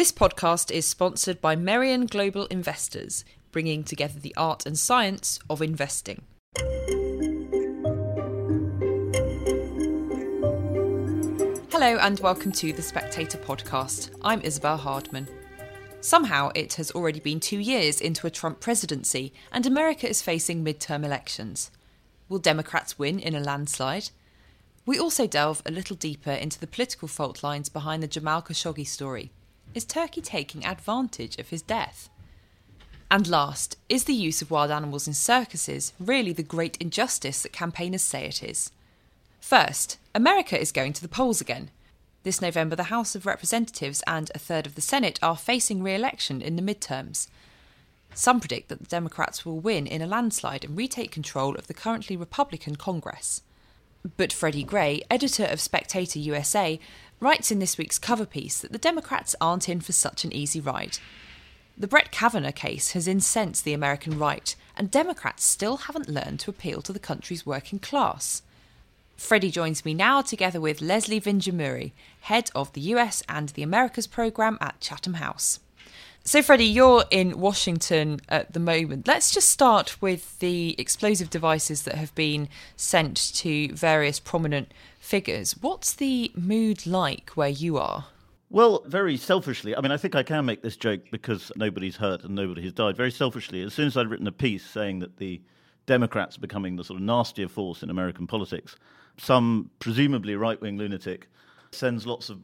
This podcast is sponsored by Merian Global Investors, bringing together the art and science of investing. Hello, and welcome to the Spectator podcast. I'm Isabel Hardman. Somehow, it has already been two years into a Trump presidency, and America is facing midterm elections. Will Democrats win in a landslide? We also delve a little deeper into the political fault lines behind the Jamal Khashoggi story. Is Turkey taking advantage of his death? And last, is the use of wild animals in circuses really the great injustice that campaigners say it is? First, America is going to the polls again. This November, the House of Representatives and a third of the Senate are facing re election in the midterms. Some predict that the Democrats will win in a landslide and retake control of the currently Republican Congress. But Freddy Gray, editor of Spectator USA, writes in this week's cover piece that the Democrats aren't in for such an easy ride. The Brett Kavanaugh case has incensed the American right, and Democrats still haven't learned to appeal to the country's working class. Freddy joins me now together with Leslie Vinjamuri, head of the US and the Americas programme at Chatham House. So, Freddy, you're in Washington at the moment. Let's just start with the explosive devices that have been sent to various prominent figures. What's the mood like where you are? Well, very selfishly, I mean, I think I can make this joke because nobody's hurt and nobody has died. Very selfishly, as soon as I'd written a piece saying that the Democrats are becoming the sort of nastier force in American politics, some presumably right wing lunatic sends lots of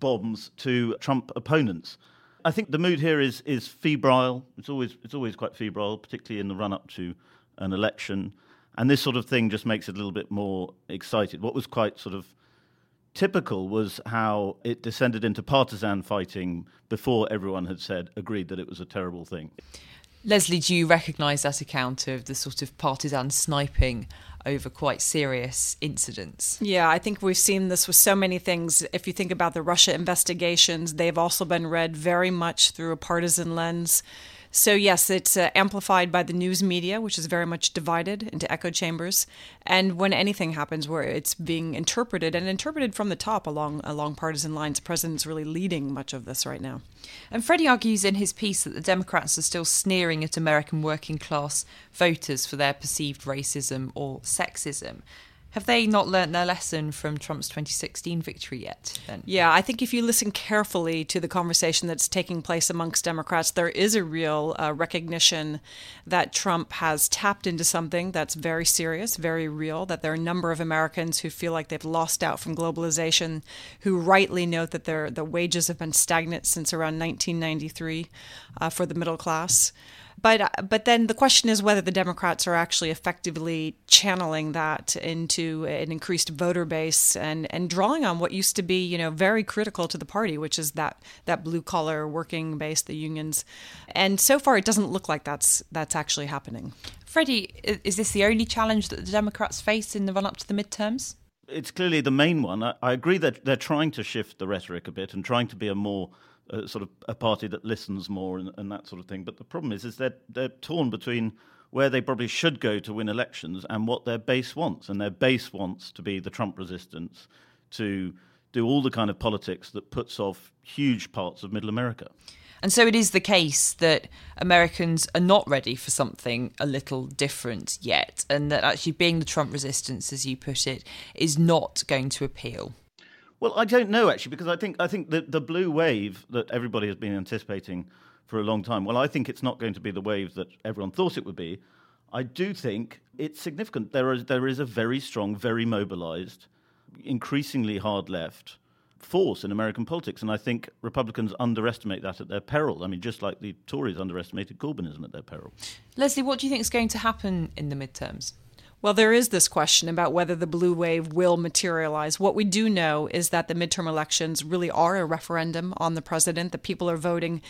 bombs to Trump opponents. I think the mood here is is febrile. It's always it's always quite febrile, particularly in the run up to an election. And this sort of thing just makes it a little bit more excited. What was quite sort of typical was how it descended into partisan fighting before everyone had said agreed that it was a terrible thing. Leslie, do you recognise that account of the sort of partisan sniping over quite serious incidents? Yeah, I think we've seen this with so many things. If you think about the Russia investigations, they've also been read very much through a partisan lens. So, yes, it's uh, amplified by the news media, which is very much divided into echo chambers. And when anything happens where it's being interpreted and interpreted from the top along, along partisan lines, the president's really leading much of this right now. And Freddie argues in his piece that the Democrats are still sneering at American working class voters for their perceived racism or sexism. Have they not learnt their lesson from Trump's 2016 victory yet? Then? Yeah, I think if you listen carefully to the conversation that's taking place amongst Democrats, there is a real uh, recognition that Trump has tapped into something that's very serious, very real, that there are a number of Americans who feel like they've lost out from globalization, who rightly note that their the wages have been stagnant since around 1993 uh, for the middle class. But uh, but then the question is whether the Democrats are actually effectively channeling that into an increased voter base and and drawing on what used to be you know very critical to the party, which is that that blue collar working base, the unions. And so far, it doesn't look like that's that's actually happening. Freddy, is this the only challenge that the Democrats face in the run up to the midterms? It's clearly the main one. I, I agree that they're trying to shift the rhetoric a bit and trying to be a more sort of a party that listens more and, and, that sort of thing. But the problem is, is they're they're torn between where they probably should go to win elections and what their base wants, and their base wants to be the Trump resistance, to do all the kind of politics that puts off huge parts of Middle America. And so it is the case that Americans are not ready for something a little different yet, and that actually being the Trump resistance, as you put it, is not going to appeal. Well, I don't know actually, because I think I think the the blue wave that everybody has been anticipating for a long time. Well, I think it's not going to be the wave that everyone thought it would be. I do think it's significant. There is there is a very strong, very mobilized, increasingly hard left force in American politics, and I think Republicans underestimate that at their peril. I mean, just like the Tories underestimated Corbynism at their peril. Leslie, what do you think is going to happen in the midterms? Well, there is this question about whether the blue wave will materialize. What we do know is that the midterm elections really are a referendum on the president. The people are voting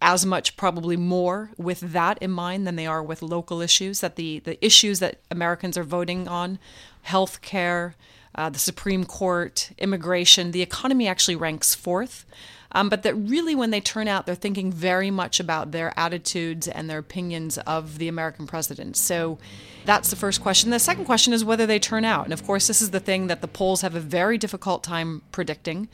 as much, probably more, with that in mind than they are with local issues. That the, the issues that Americans are voting on, health care, uh, the Supreme Court, immigration, the economy actually ranks fourth. Um, but that really, when they turn out, they're thinking very much about their attitudes and their opinions of the American president. So that's the first question. The second question is whether they turn out. And of course, this is the thing that the polls have a very difficult time predicting.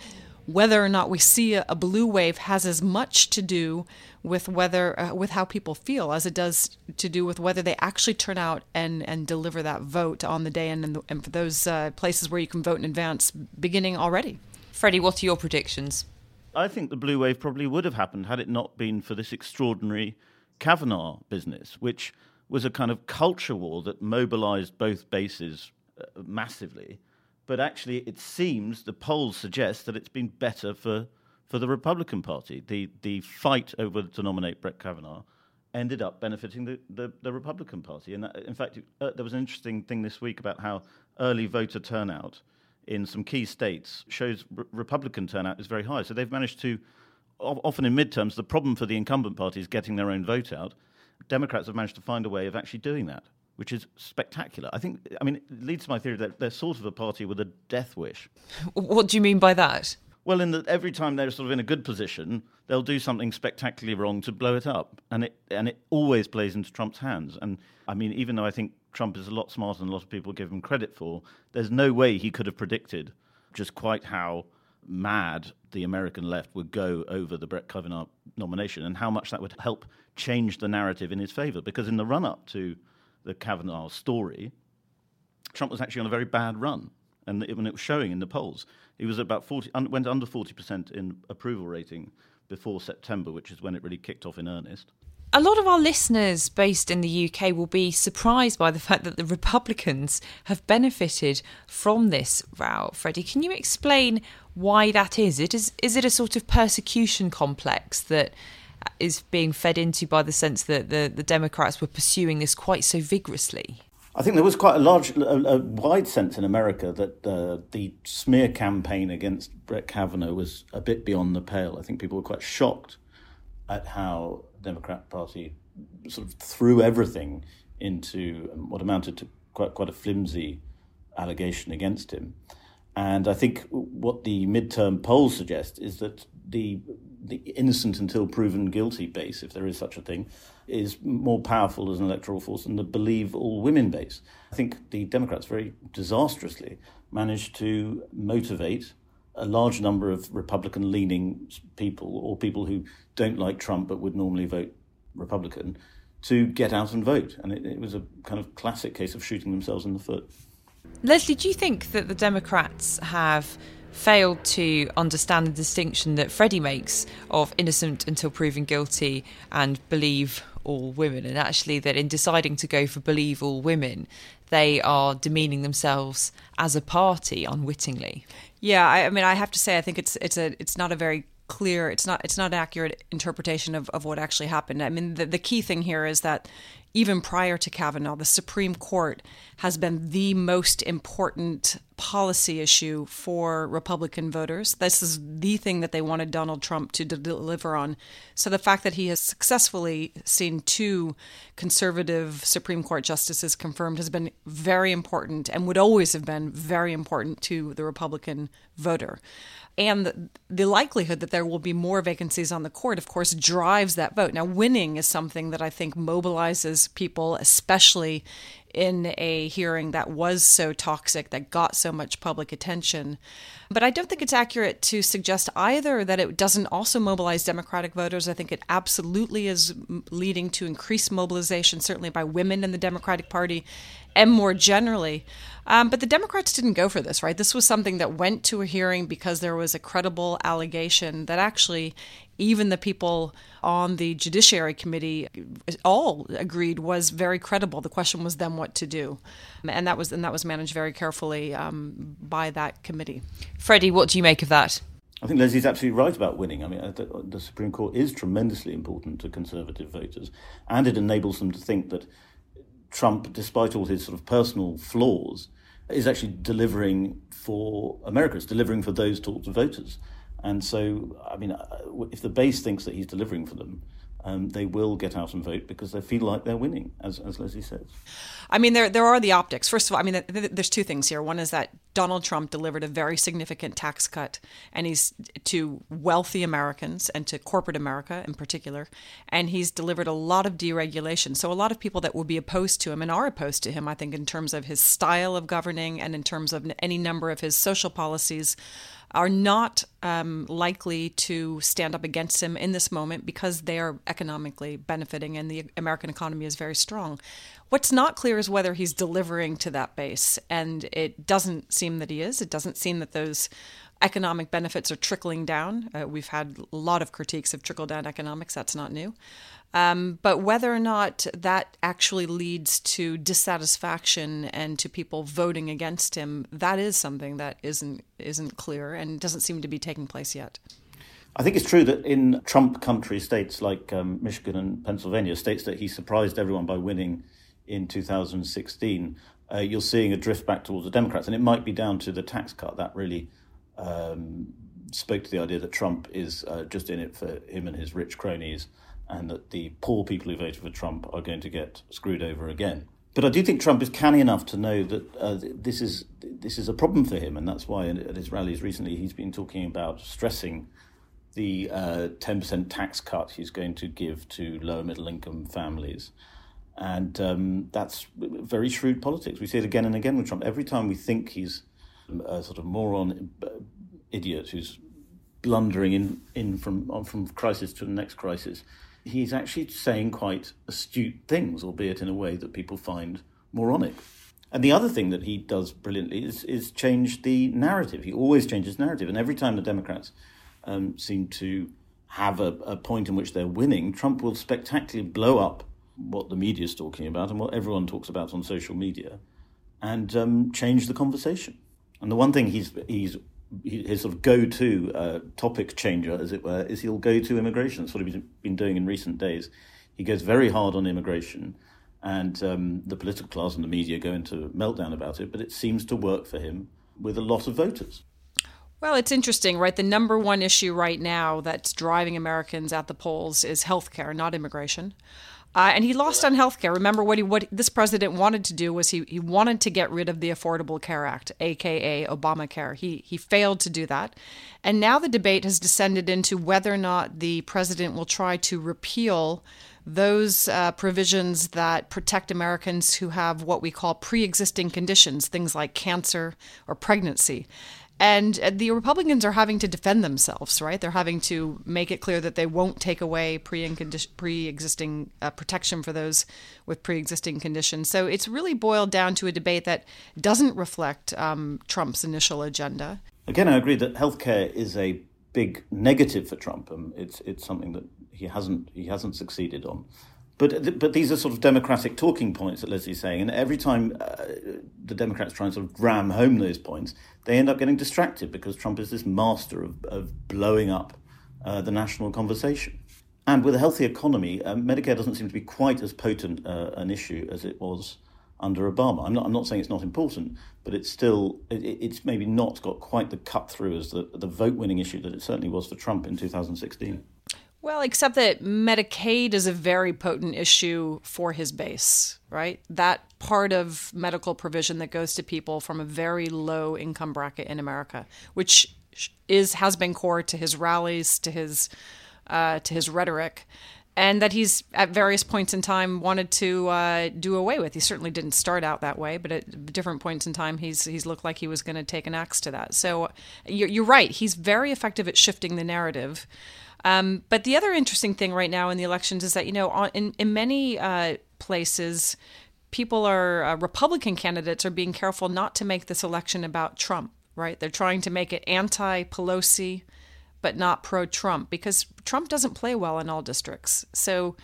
whether or not we see a, blue wave has as much to do with whether uh, with how people feel as it does to do with whether they actually turn out and and deliver that vote on the day and, the, and for those uh, places where you can vote in advance beginning already. Freddy, what are your predictions? I think the blue wave probably would have happened had it not been for this extraordinary Kavanaugh business, which was a kind of culture war that mobilized both bases uh, massively. But actually, it seems the polls suggest that it's been better for, for the Republican Party. The, the fight over to nominate Brett Kavanaugh ended up benefiting the, the, the Republican Party. And that, in fact, uh, there was an interesting thing this week about how early voter turnout in some key states shows r- Republican turnout is very high. So they've managed to, often in midterms, the problem for the incumbent party is getting their own vote out. Democrats have managed to find a way of actually doing that, which is spectacular. I think, I mean, it leads to my theory that they're sort of a party with a death wish. What do you mean by that? Well, in that every time they're sort of in a good position, they'll do something spectacularly wrong to blow it up, and it and it always plays into Trump's hands. And I mean, even though I think Trump is a lot smarter than a lot of people give him credit for, there's no way he could have predicted just quite how mad the American left would go over the Brett Kavanaugh nomination and how much that would help change the narrative in his favor. Because in the run up to the Kavanaugh story, Trump was actually on a very bad run. And when it was showing in the polls, he was about 40, went under 40% in approval rating before September, which is when it really kicked off in earnest. A lot of our listeners based in the UK will be surprised by the fact that the Republicans have benefited from this row. Freddy, can you explain why that is? It is is it a sort of persecution complex that uh, is being fed into by the sense that the, the Democrats were pursuing this quite so vigorously? I think there was quite a large, a, a wide sense in America that uh, the smear campaign against Brett Kavanaugh was a bit beyond the pale. I think people were quite shocked at how the Democrat Party sort of threw everything into what amounted to quite quite a flimsy allegation against him. And I think what the midterm polls suggest is that the the innocent until proven guilty base, if there is such a thing, is more powerful as an electoral force than the believe all women base. I think the Democrats very disastrously managed to motivate a large number of Republican leaning people or people who don't like Trump but would normally vote Republican to get out and vote. And it, it was a kind of classic case of shooting themselves in the foot. Leslie, do you think that the Democrats have failed to understand the distinction that Freddy makes of innocent until proven guilty and believe all women, and actually that in deciding to go for believe all women, they are demeaning themselves as a party unwittingly. Yeah, I, I mean, I have to say, I think it's it's a it's not a very clear it's not it's not an accurate interpretation of, of what actually happened i mean the, the key thing here is that even prior to Kavanaugh, the Supreme Court has been the most important policy issue for Republican voters. This is the thing that they wanted Donald Trump to deliver on. So the fact that he has successfully seen two conservative Supreme Court justices confirmed has been very important and would always have been very important to the Republican voter and the likelihood that there will be more vacancies on the court, of course, drives that vote. Now, winning is something that I think mobilizes people, especially in a hearing that was so toxic, that got so much public attention. But I don't think it's accurate to suggest either that it doesn't also mobilize Democratic voters. I think it absolutely is leading to increased mobilization, certainly by women in the Democratic Party and more generally. Um, but the Democrats didn't go for this, right? This was something that went to a hearing because there was a credible allegation that actually even the people on the Judiciary Committee all agreed was very credible. The question was then what to do, and that was and that was managed very carefully um, by that committee. Freddy, what do you make of that? I think Leslie's absolutely right about winning. I mean, uh, the, the Supreme Court is tremendously important to conservative voters, and it enables them to think that Trump, despite all his sort of personal flaws, is actually delivering for America. It's delivering for those sorts of voters. And so, I mean, uh, if the base thinks that he's delivering for them, um, they will get out and vote because they feel like they're winning, as, as Leslie says. I mean, there there are the optics. First of all, I mean, there's two things here. One is that Donald Trump delivered a very significant tax cut, and he's to wealthy Americans and to corporate America in particular, and he's delivered a lot of deregulation. So a lot of people that would be opposed to him and are opposed to him, I think, in terms of his style of governing and in terms of any number of his social policies are not um, likely to stand up against him in this moment because they are economically benefiting and the American economy is very strong. What's not clear is whether he's delivering to that base, and it doesn't seem that he is. It doesn't seem that those economic benefits are trickling down. Uh, we've had a lot of critiques of trickle down economics, that's not new. Um, but whether or not that actually leads to dissatisfaction and to people voting against him, that is something that isn't isn't clear and doesn't seem to be taking place yet. I think it's true that in Trump country states like um, Michigan and Pennsylvania, states that he surprised everyone by winning in 2016, uh, you're seeing a drift back towards the Democrats, and it might be down to the tax cut that really um, spoke to the idea that Trump is uh, just in it for him and his rich cronies and that the poor people who voted for Trump are going to get screwed over again. But I do think Trump is canny enough to know that uh, this is this is a problem for him, and that's why at his rallies recently he's been talking about stressing the uh, ten percent tax cut he's going to give to lower middle income families, and um, that's very shrewd politics. We see it again and again with Trump. Every time we think he's a sort of moron idiot who's blundering in, in from from crisis to the next crisis, he's actually saying quite astute things, albeit in a way that people find moronic. And the other thing that he does brilliantly is, is change the narrative. He always changes narrative. And every time the Democrats um, seem to have a, a point in which they're winning, Trump will spectacularly blow up what the media is talking about and what everyone talks about on social media and um, change the conversation. And the one thing he's, he's his sort of go-to uh, topic changer, as it were, is he'll go to immigration. That's what he's been doing in recent days. He goes very hard on immigration, and um, the political class and the media go into meltdown about it. But it seems to work for him with a lot of voters. Well, it's interesting, right? The number one issue right now that's driving Americans at the polls is healthcare, not immigration. Uh, and he lost on health care. Remember what he what this president wanted to do was he he wanted to get rid of the Affordable Care Act, aka Obamacare. He he failed to do that. And now the debate has descended into whether or not the president will try to repeal those uh, provisions that protect Americans who have what we call pre existing conditions, things like cancer or pregnancy. And uh, the Republicans are having to defend themselves, right? They're having to make it clear that they won't take away pre-existing uh, protection for those with pre-existing conditions. So it's really boiled down to a debate that doesn't reflect um, Trump's initial agenda. Again, I agree that healthcare is a big negative for Trump. Um, it's it's something that he hasn't he hasn't succeeded on. But but these are sort of democratic talking points that Leslie's saying, and every time uh, the Democrats try and sort of ram home those points, they end up getting distracted because Trump is this master of, of blowing up uh, the national conversation. And with a healthy economy, uh, Medicare doesn't seem to be quite as potent uh, an issue as it was under Obama. I'm not, I'm not saying it's not important, but it's still, it, it's maybe not got quite the cut through as the, the vote winning issue that it certainly was for Trump in 2016. Well, except that Medicaid is a very potent issue for his base, right? That part of medical provision that goes to people from a very low income bracket in America, which is has been core to his rallies, to his uh, to his rhetoric, and that he's at various points in time wanted to uh, do away with. He certainly didn't start out that way, but at different points in time, he's he's looked like he was going to take an axe to that. So you're, you're right. He's very effective at shifting the narrative. Um, but the other interesting thing right now in the elections is that you know in in many uh, places, people are uh, Republican candidates are being careful not to make this election about Trump. Right? They're trying to make it anti Pelosi, but not pro Trump because Trump doesn't play well in all districts. So.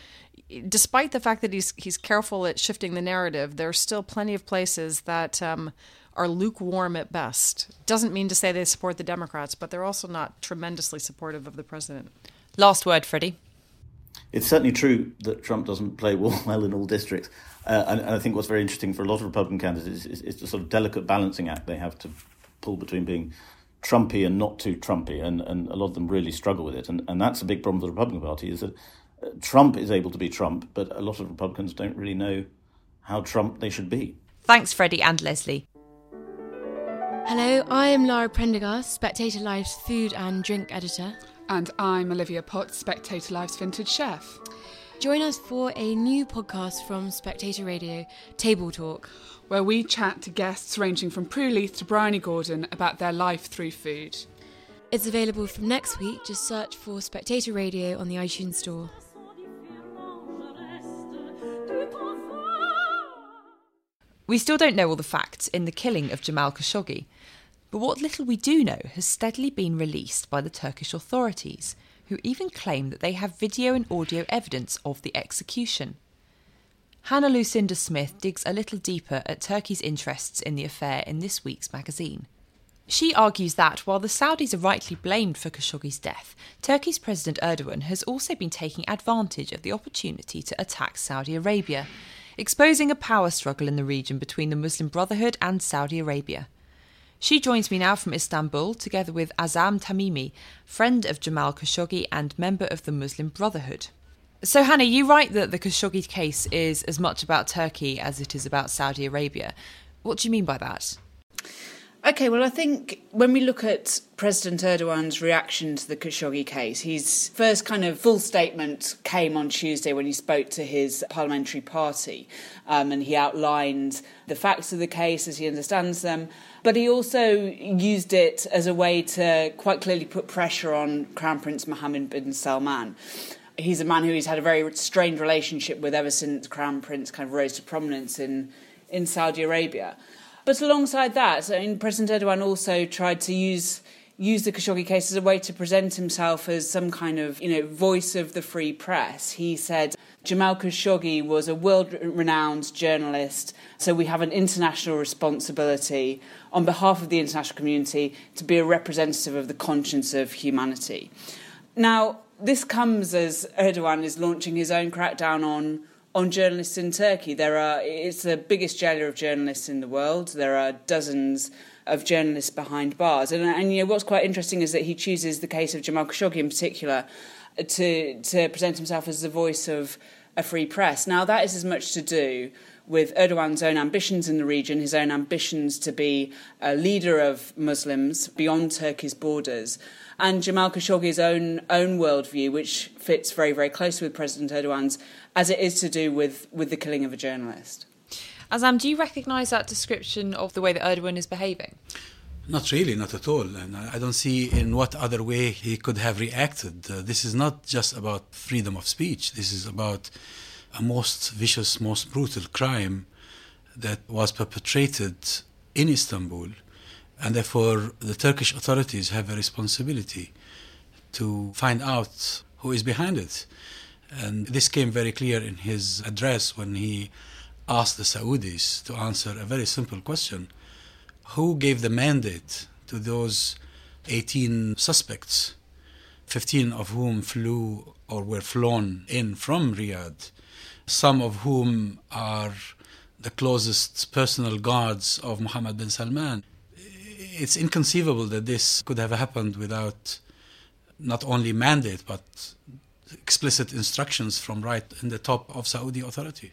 Despite the fact that he's he's careful at shifting the narrative, there's still plenty of places that um, are lukewarm at best. Doesn't mean to say they support the Democrats, but they're also not tremendously supportive of the president. Last word, Freddy. It's certainly true that Trump doesn't play well in all districts. Uh, and, and, I think what's very interesting for a lot of Republican candidates is, is, is, the sort of delicate balancing act they have to pull between being Trumpy and not too Trumpy. And, and a lot of them really struggle with it. And, and that's a big problem for the Republican Party is that uh, Trump is able to be Trump, but a lot of Republicans don't really know how Trump they should be. Thanks, Freddy and Leslie. Hello, I am Lara Prendergast, Spectator Life's food and drink editor. And I'm Olivia Potts, Spectator Life's vintage chef. Join us for a new podcast from Spectator Radio, Table Talk, where we chat to guests ranging from Prue Leith to Bryony Gordon about their life through food. It's available from next week. Just search for Spectator Radio on the iTunes Store. We still don't know all the facts in the killing of Jamal Khashoggi, but what little we do know has steadily been released by the Turkish authorities, who even claim that they have video and audio evidence of the execution. Hannah Lucinda Smith digs a little deeper at Turkey's interests in the affair in this week's magazine. She argues that while the Saudis are rightly blamed for Khashoggi's death, Turkey's President Erdogan has also been taking advantage of the opportunity to attack Saudi Arabia, exposing a power struggle in the region between the Muslim Brotherhood and Saudi Arabia. She joins me now from Istanbul, together with Azzam Tamimi, friend of Jamal Khashoggi and member of the Muslim Brotherhood. So, Hannah, you write that the Khashoggi case is as much about Turkey as it is about Saudi Arabia. What do you mean by that? Okay, well, I think when we look at President Erdogan's reaction to the Khashoggi case, his first kind of full statement came on Tuesday when he spoke to his parliamentary party um, and he outlined the facts of the case as he understands them. But he also used it as a way to quite clearly put pressure on Crown Prince Mohammed bin Salman he's a man who he's had a very strained relationship with ever since Crown Prince kind of rose to prominence in, in Saudi Arabia. But alongside that, I mean, President Erdogan also tried to use use the Khashoggi case as a way to present himself as some kind of you know voice of the free press. He said Jamal Khashoggi was a world-renowned journalist, so we have an international responsibility on behalf of the international community to be a representative of the conscience of humanity. Now, this comes as Erdogan is launching his own crackdown on on journalists in Turkey. There are it's the biggest jailer of journalists in the world. There are dozens of journalists behind bars, and and you know what's quite interesting is that he chooses the case of Jamal Khashoggi in particular to to present himself as the voice of a free press. Now that is as much to do with Erdogan's own ambitions in the region, his own ambitions to be a leader of Muslims beyond Turkey's borders, and Jamal Khashoggi's own own worldview, which fits very very closely with President Erdogan's, as it is to do with with the killing of a journalist. Azzam, do you recognise that description of the way that Erdogan is behaving? Not really, not at all. And I don't see in what other way he could have reacted. Uh, this is not just about freedom of speech. This is about a most vicious, most brutal crime that was perpetrated in Istanbul and therefore, the Turkish authorities have a responsibility to find out who is behind it. And this came very clear in his address when he asked the Saudis to answer a very simple question Who gave the mandate to those 18 suspects, 15 of whom flew or were flown in from Riyadh, some of whom are the closest personal guards of Mohammed bin Salman? it's inconceivable that this could have happened without not only mandate but explicit instructions from right in the top of Saudi authority.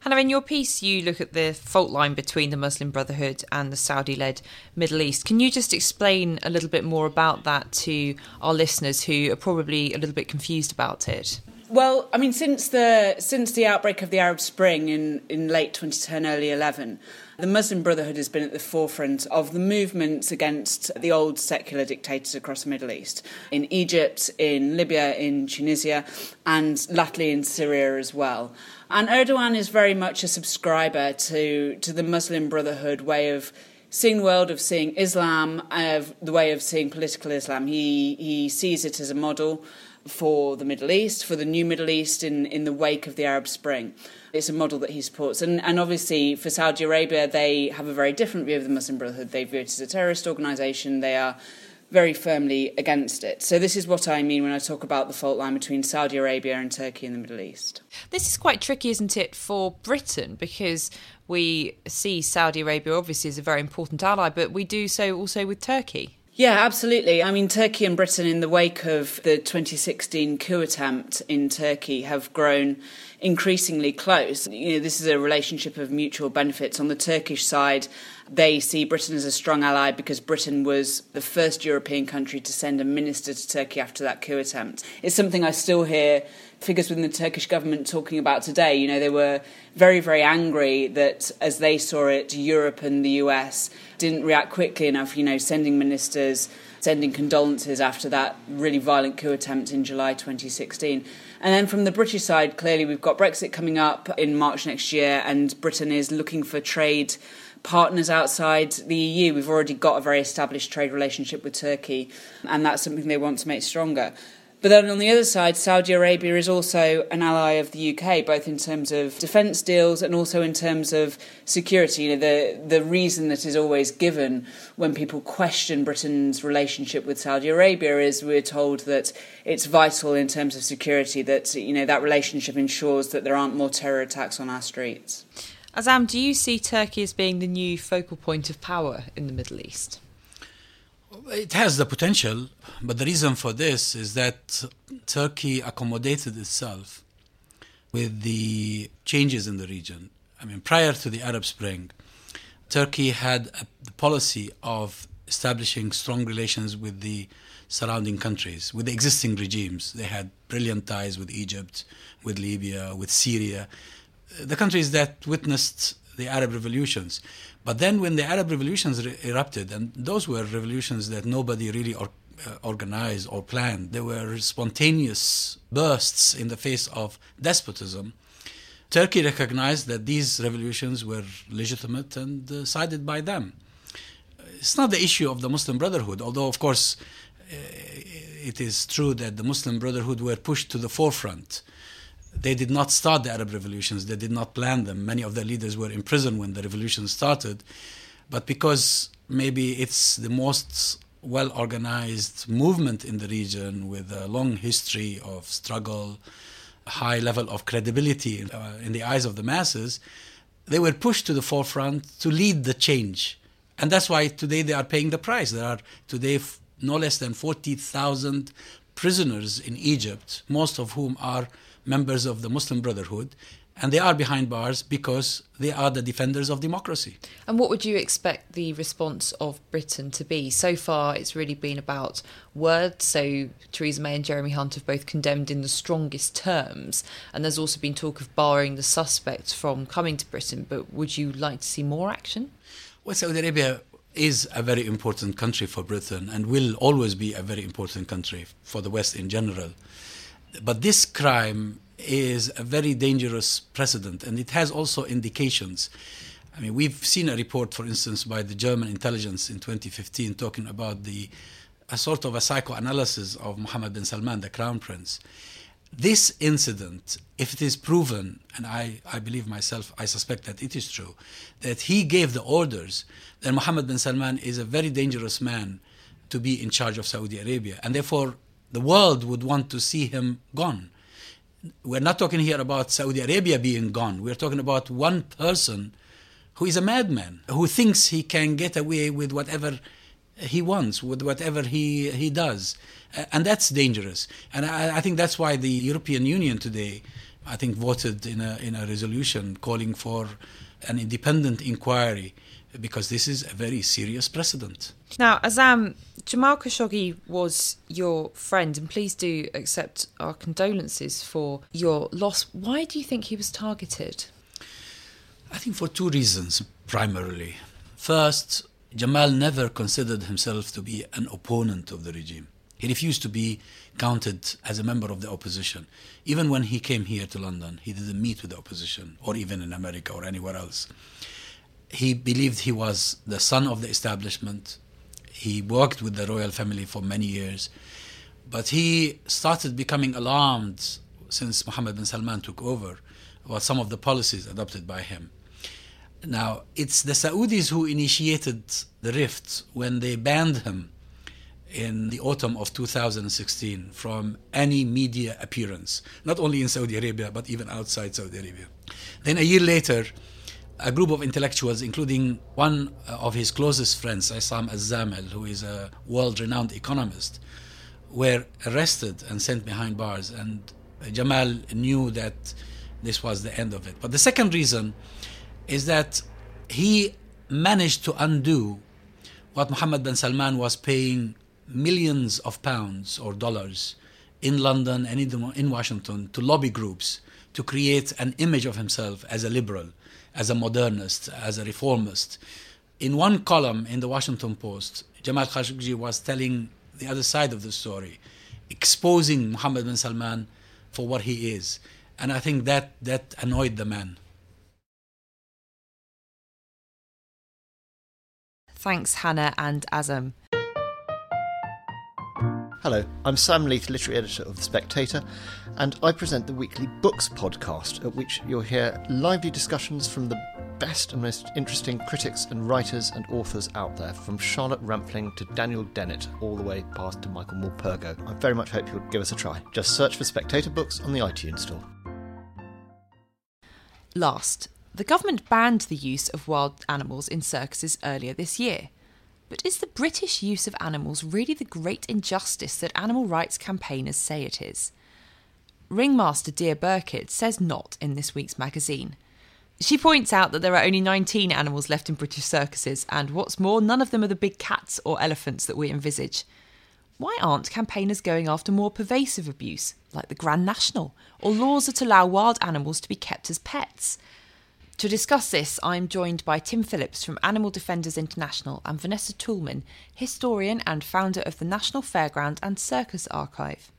Hannah, in your piece, you look at the fault line between the Muslim Brotherhood and the Saudi led Middle East. Can you just explain a little bit more about that to our listeners who are probably a little bit confused about it? Well, I mean, since the since the outbreak of the Arab Spring in, in late 2010, early 11, the Muslim Brotherhood has been at the forefront of the movements against the old secular dictators across the Middle East, in Egypt, in Libya, in Tunisia, and latterly in Syria as well. And Erdogan is very much a subscriber to, to the Muslim Brotherhood way of seeing the world, of seeing Islam, of the way of seeing political Islam. He, he sees it as a model for the Middle East, for the new Middle East in, in the wake of the Arab Spring. It's a model that he supports. And, and obviously, for Saudi Arabia, they have a very different view of the Muslim Brotherhood. They view it as a terrorist organisation. They are very firmly against it. So, this is what I mean when I talk about the fault line between Saudi Arabia and Turkey in the Middle East. This is quite tricky, isn't it, for Britain? Because we see Saudi Arabia obviously as a very important ally, but we do so also with Turkey. Yeah, absolutely. I mean, Turkey and Britain, in the wake of the 2016 coup attempt in Turkey, have grown increasingly close. You know, this is a relationship of mutual benefits. On the Turkish side, they see Britain as a strong ally because Britain was the first European country to send a minister to Turkey after that coup attempt. It's something I still hear figures within the Turkish government talking about today. You know, they were very, very angry that as they saw it, Europe and the US didn't react quickly enough, you know, sending ministers sending condolences after that really violent coup attempt in July 2016. And then from the British side, clearly we've got Brexit coming up in March next year, and Britain is looking for trade partners outside the EU. We've already got a very established trade relationship with Turkey, and that's something they want to make stronger. But then on the other side, Saudi Arabia is also an ally of the UK, both in terms of defence deals and also in terms of security. You know, the the reason that is always given when people question Britain's relationship with Saudi Arabia is we're told that it's vital in terms of security that you know that relationship ensures that there aren't more terror attacks on our streets. Azzam, do you see Turkey as being the new focal point of power in the Middle East? It has the potential, but the reason for this is that Turkey accommodated itself with the changes in the region. I mean, prior to the Arab Spring, Turkey had a, the policy of establishing strong relations with the surrounding countries, with the existing regimes. They had brilliant ties with Egypt, with Libya, with Syria, the countries that witnessed the Arab revolutions. But then, when the Arab revolutions re- erupted, and those were revolutions that nobody really or, uh, organized or planned, they were spontaneous bursts in the face of despotism. Turkey recognized that these revolutions were legitimate and uh, sided by them. It's not the issue of the Muslim Brotherhood, although, of course, uh, it is true that the Muslim Brotherhood were pushed to the forefront they did not start the Arab revolutions, they did not plan them. Many of their leaders were in prison when the revolution started. But because maybe it's the most well organized movement in the region with a long history of struggle, high level of credibility uh, in the eyes of the masses, they were pushed to the forefront to lead the change. And that's why today they are paying the price. There are today no less than 40,000 prisoners in Egypt, most of whom are members of the Muslim Brotherhood, and they are behind bars because they are the defenders of democracy. And what would you expect the response of Britain to be? So far, it's really been about words. So, Theresa May and Jeremy Hunt have both condemned in the strongest terms. And there's also been talk of barring the suspects from coming to Britain. But would you like to see more action? Well, Saudi Arabia is a very important country for Britain and will always be a very important country for the West in general. But this crime is a very dangerous precedent, and it has also indications. I mean, we've seen a report, for instance, by the German intelligence in 2015 talking about the a sort of a psychoanalysis of Mohammed bin Salman, the crown prince. This incident, if it is proven, and I, I believe myself, I suspect that it is true, that he gave the orders, then Mohammed bin Salman is a very dangerous man to be in charge of Saudi Arabia. And therefore, the world would want to see him gone. We're not talking here about Saudi Arabia being gone. We're talking about one person who is a madman, who thinks he can get away with whatever he wants, with whatever he, he does. And that's dangerous. And I, I think that's why the European Union today, I think, voted in a, in a resolution calling for an independent inquiry because this is a very serious precedent. Now, Azzam, Jamal Khashoggi was your friend, and please do accept our condolences for your loss. Why do you think he was targeted? I think for two reasons, primarily. First, Jamal never considered himself to be an opponent of the regime. He refused to be counted as a member of the opposition. Even when he came here to London, he didn't meet with the opposition, or even in America or anywhere else. He believed he was the son of the establishment. He worked with the royal family for many years. But he started becoming alarmed since Mohammed bin Salman took over about some of the policies adopted by him. Now, it's the Saudis who initiated the rift when they banned him in the autumn of 2016 from any media appearance, not only in Saudi Arabia, but even outside Saudi Arabia. Then a year later, a group of intellectuals, including one uh, of his closest friends, uh, Isam Al-Zamel, who is a world-renowned economist, were arrested and sent behind bars. And Jamal knew that this was the end of it. But the second reason is that he managed to undo what Mohammed bin Salman was paying millions of pounds or dollars in London and in Washington to lobby groups to create an image of himself as a liberal as a modernist, as a reformist. In one column in the Washington Post, Jamal Khashoggi was telling the other side of the story, exposing Mohammed bin Salman for what he is. And I think that, that annoyed the man. Thanks, Hannah and Azzam. Hello, I'm Sam Leith, literary editor of The Spectator, and I present the weekly Books podcast, at which you'll hear lively discussions from the best and most interesting critics and writers and authors out there, from Charlotte Rampling to Daniel Dennett, all the way past to Michael Morpurgo. I very much hope you'll give us a try. Just search for Spectator Books on the iTunes Store. Last, the government banned the use of wild animals in circuses earlier this year. But is the British use of animals really the great injustice that animal rights campaigners say it is? Ringmaster Dea Birkett says not in this week's magazine. She points out that there are only 19 animals left in British circuses, and what's more, none of them are the big cats or elephants that we envisage. Why aren't campaigners going after more pervasive abuse, like the Grand National, or laws that allow wild animals to be kept as pets? To discuss this, I'm joined by Tim Phillips from Animal Defenders International and Vanessa Toulmin, historian and founder of the National Fairground and Circus Archive.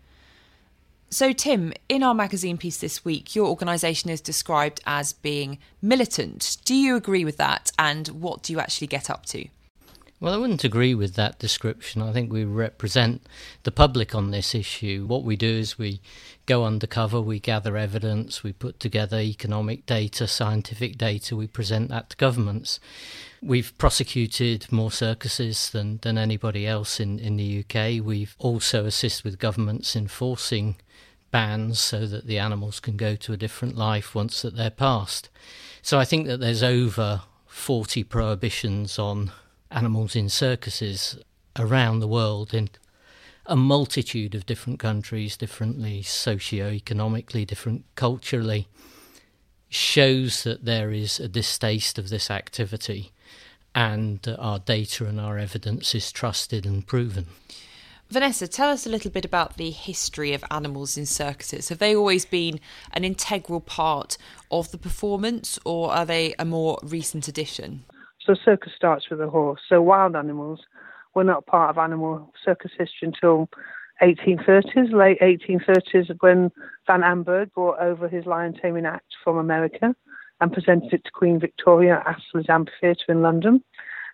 So, Tim, in our magazine piece this week, your organisation is described as being militant. Do you agree with that? And what do you actually get up to? Well, I wouldn't agree with that description. I think we represent the public on this issue. What we do is we go undercover, we gather evidence, we put together economic data, scientific data, we present that to governments. We've prosecuted more circuses than, than anybody else in, in the UK. We've also assisted with governments enforcing bans so that the animals can go to a different life once that they're passed. So I think that there's over 40 prohibitions on animals in circuses around the world in a multitude of different countries, differently socio-economically, different culturally, shows that there is a distaste of this activity and our data and our evidence is trusted and proven. Vanessa, tell us a little bit about the history of animals in circuses. Have they always been an integral part of the performance, or are they a more recent addition? So, circus starts with a horse. So, wild animals were not part of animal circus history until 1830s, late 1830s, when Van Amburgh brought over his lion taming act from America and presented it to Queen Victoria at Astley's Amphitheatre in London.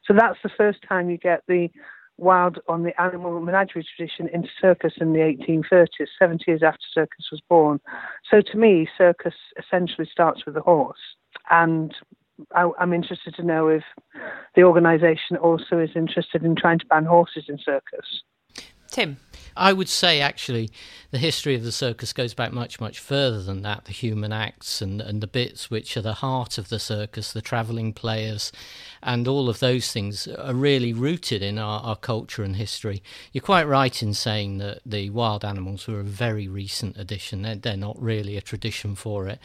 So that's the first time you get the wild on the animal menagerie tradition into circus in the 1830s, 70 years after circus was born. So to me, circus essentially starts with the horse. And I, am interested to know if the organisation also is interested in trying to ban horses in circus. Tim. I would say actually the history of the circus goes back much, much further than that. The human acts and, and the bits which are the heart of the circus, the travelling players, and all of those things are really rooted in our, our culture and history. You're quite right in saying that the wild animals were a very recent addition, they're, they're not really a tradition for it.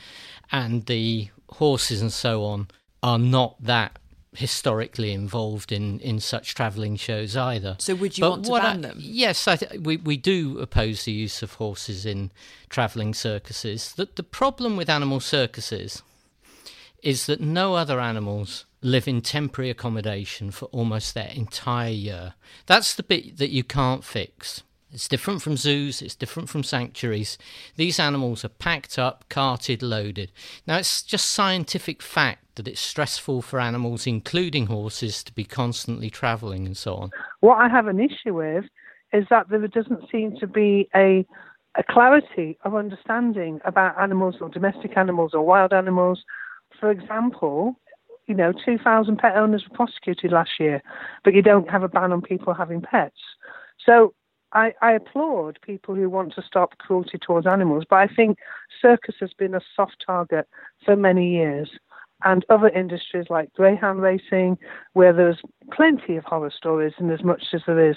And the horses and so on are not that historically involved in, in such travelling shows either. So would you but want to ban I, them? Yes, th- we we do oppose the use of horses in travelling circuses. That the problem with animal circuses is that no other animals live in temporary accommodation for almost their entire year. That's the bit that you can't fix. It's different from zoos, it's different from sanctuaries. These animals are packed up, carted, loaded. Now, it's just scientific fact that it's stressful for animals, including horses, to be constantly travelling and so on. What I have an issue with is that there doesn't seem to be a, a clarity of understanding about animals or domestic animals or wild animals. For example, you know, 2,000 pet owners were prosecuted last year, but you don't have a ban on people having pets. So I, I applaud people who want to stop cruelty towards animals, but I think circus has been a soft target for many years and other industries like greyhound racing, where there's plenty of horror stories and as much as there is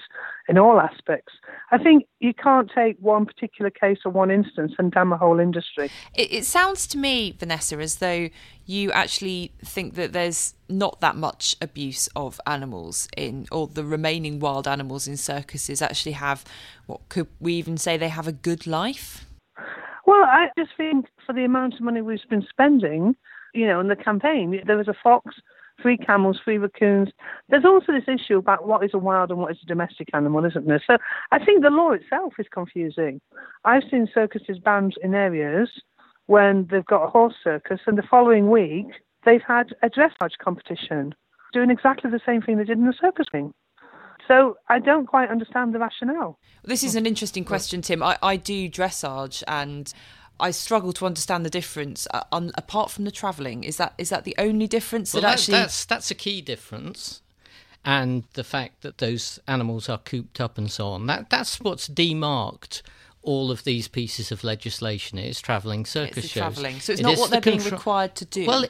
in all aspects. I think you can't take one particular case or one instance and damn a whole industry. It, it sounds to me, Vanessa, as though you actually think that there's not that much abuse of animals in, or the remaining wild animals in circuses actually have, what could we even say, they have a good life? Well, I just think for the amount of money we've been spending, you know, in the campaign. There was a fox three camels, three raccoons. There's also this issue about what is a wild and what is a domestic animal, isn't there? So I think the law itself is confusing. I've seen circuses banned in areas when they've got a horse circus, and the following week they've had a dressage competition doing exactly the same thing they did in the circus ring. So I don't quite understand the rationale. This is an interesting question, Tim. I, I do dressage and I struggle to understand the difference. Uh, on, apart from the travelling, is that is that the only difference well, that, that actually? That's that's a key difference, and the fact that those animals are cooped up and so on. That that's what's demarked all of these pieces of legislation. is travelling circus shows. Travelling, so it's it not what the they're being required to do. Well,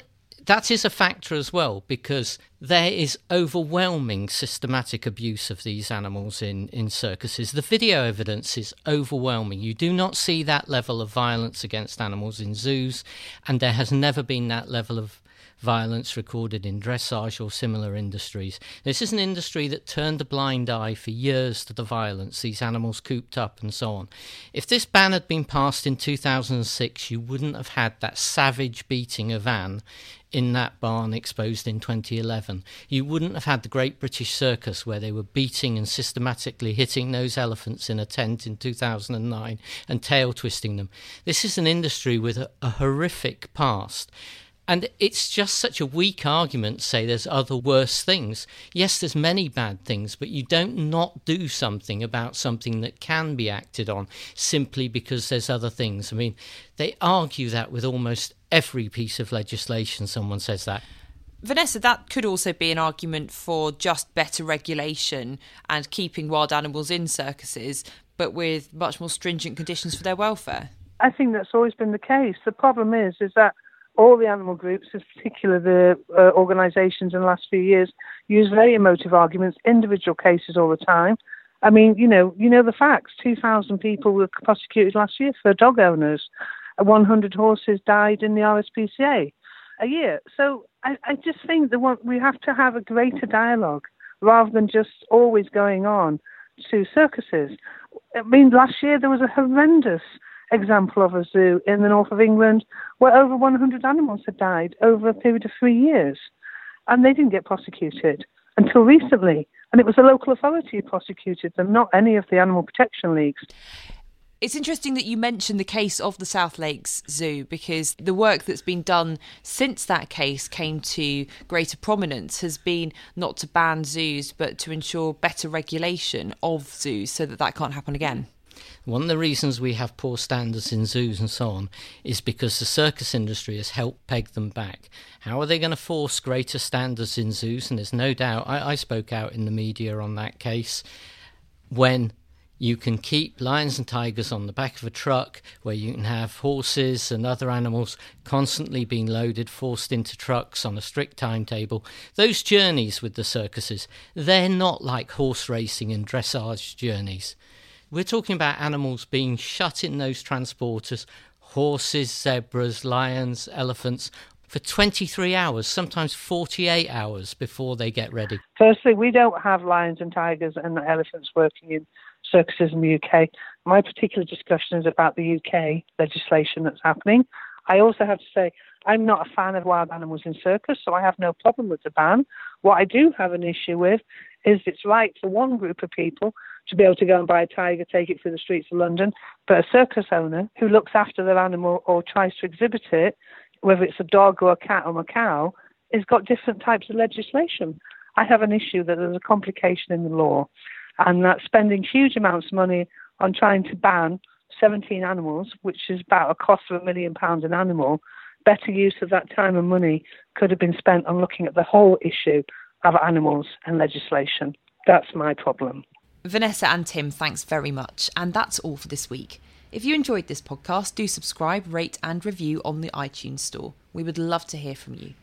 that is a factor as well because there is overwhelming systematic abuse of these animals in, in circuses. The video evidence is overwhelming. You do not see that level of violence against animals in zoos, and there has never been that level of violence recorded in dressage or similar industries. This is an industry that turned a blind eye for years to the violence, these animals cooped up and so on. If this ban had been passed in 2006, you wouldn't have had that savage beating of Anne in that barn exposed in 2011. You wouldn't have had the Great British Circus where they were beating and systematically hitting those elephants in a tent in 2009 and tail twisting them. This is an industry with a, a horrific past. And it's just such a weak argument to say there's other worse things. Yes, there's many bad things, but you don't not do something about something that can be acted on simply because there's other things. I mean, they argue that with almost every piece of legislation someone says that. Vanessa, that could also be an argument for just better regulation and keeping wild animals in circuses, but with much more stringent conditions for their welfare. I think that's always been the case. The problem is, is that all the animal groups, in particular the uh, organisations in the last few years, use very emotive arguments, individual cases all the time. I mean, you know, you know the facts. Two thousand people were prosecuted last year for dog owners. 100 horses died in the RSPCA a year. So I, I just think that we have to have a greater dialogue rather than just always going on to circuses. I mean, last year there was a horrendous example of a zoo in the north of England where over 100 animals had died over a period of three years. And they didn't get prosecuted until recently. And it was the local authority who prosecuted them, not any of the animal protection leagues. It's interesting that you mentioned the case of the South Lakes Zoo because the work that's been done since that case came to greater prominence has been not to ban zoos but to ensure better regulation of zoos so that that can't happen again. One of the reasons we have poor standards in zoos and so on is because the circus industry has helped peg them back. How are they going to force greater standards in zoos? And there's no doubt, I, I spoke out in the media on that case when you can keep lions and tigers on the back of a truck where you can have horses and other animals constantly being loaded, forced into trucks on a strict timetable. Those journeys with the circuses, they're not like horse racing and dressage journeys. We're talking about animals being shut in those transporters horses, zebras, lions, elephants for 23 hours, sometimes 48 hours before they get ready. Firstly, we don't have lions and tigers and elephants working in circuses in the UK. My particular discussion is about the UK legislation that's happening. I also have to say, I'm not a fan of wild animals in circus, so I have no problem with the ban. What I do have an issue with is it's right for one group of people to be able to go and buy a tiger, take it through the streets of London, but a circus owner who looks after their animal or tries to exhibit it, whether it's a dog or a cat or a cow, has got different types of legislation. I have an issue that there's a complication in the law and that spending huge amounts of money on trying to ban 17 animals, which is about a cost of a million pounds an animal, better use of that time and money could have been spent on looking at the whole issue of animals and legislation. That's my problem. Vanessa and Tim, thanks very much. And that's all for this week. If you enjoyed this podcast, do subscribe, rate, and review on the iTunes Store. We would love to hear from you.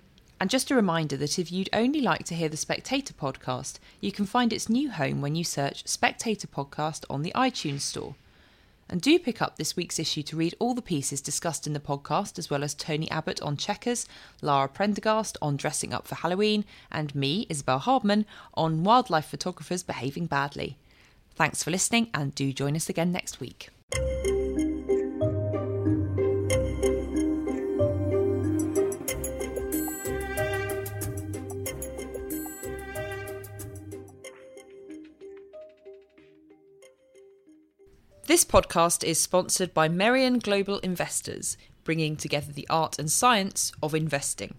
And just a reminder that if you'd only like to hear the Spectator podcast, you can find its new home when you search Spectator Podcast on the iTunes Store. And do pick up this week's issue to read all the pieces discussed in the podcast, as well as Tony Abbott on Chequers, Lara Prendergast on dressing up for Halloween, and me, Isabel Hardman, on wildlife photographers behaving badly. Thanks for listening, and do join us again next week. This podcast is sponsored by Merian Global Investors, bringing together the art and science of investing.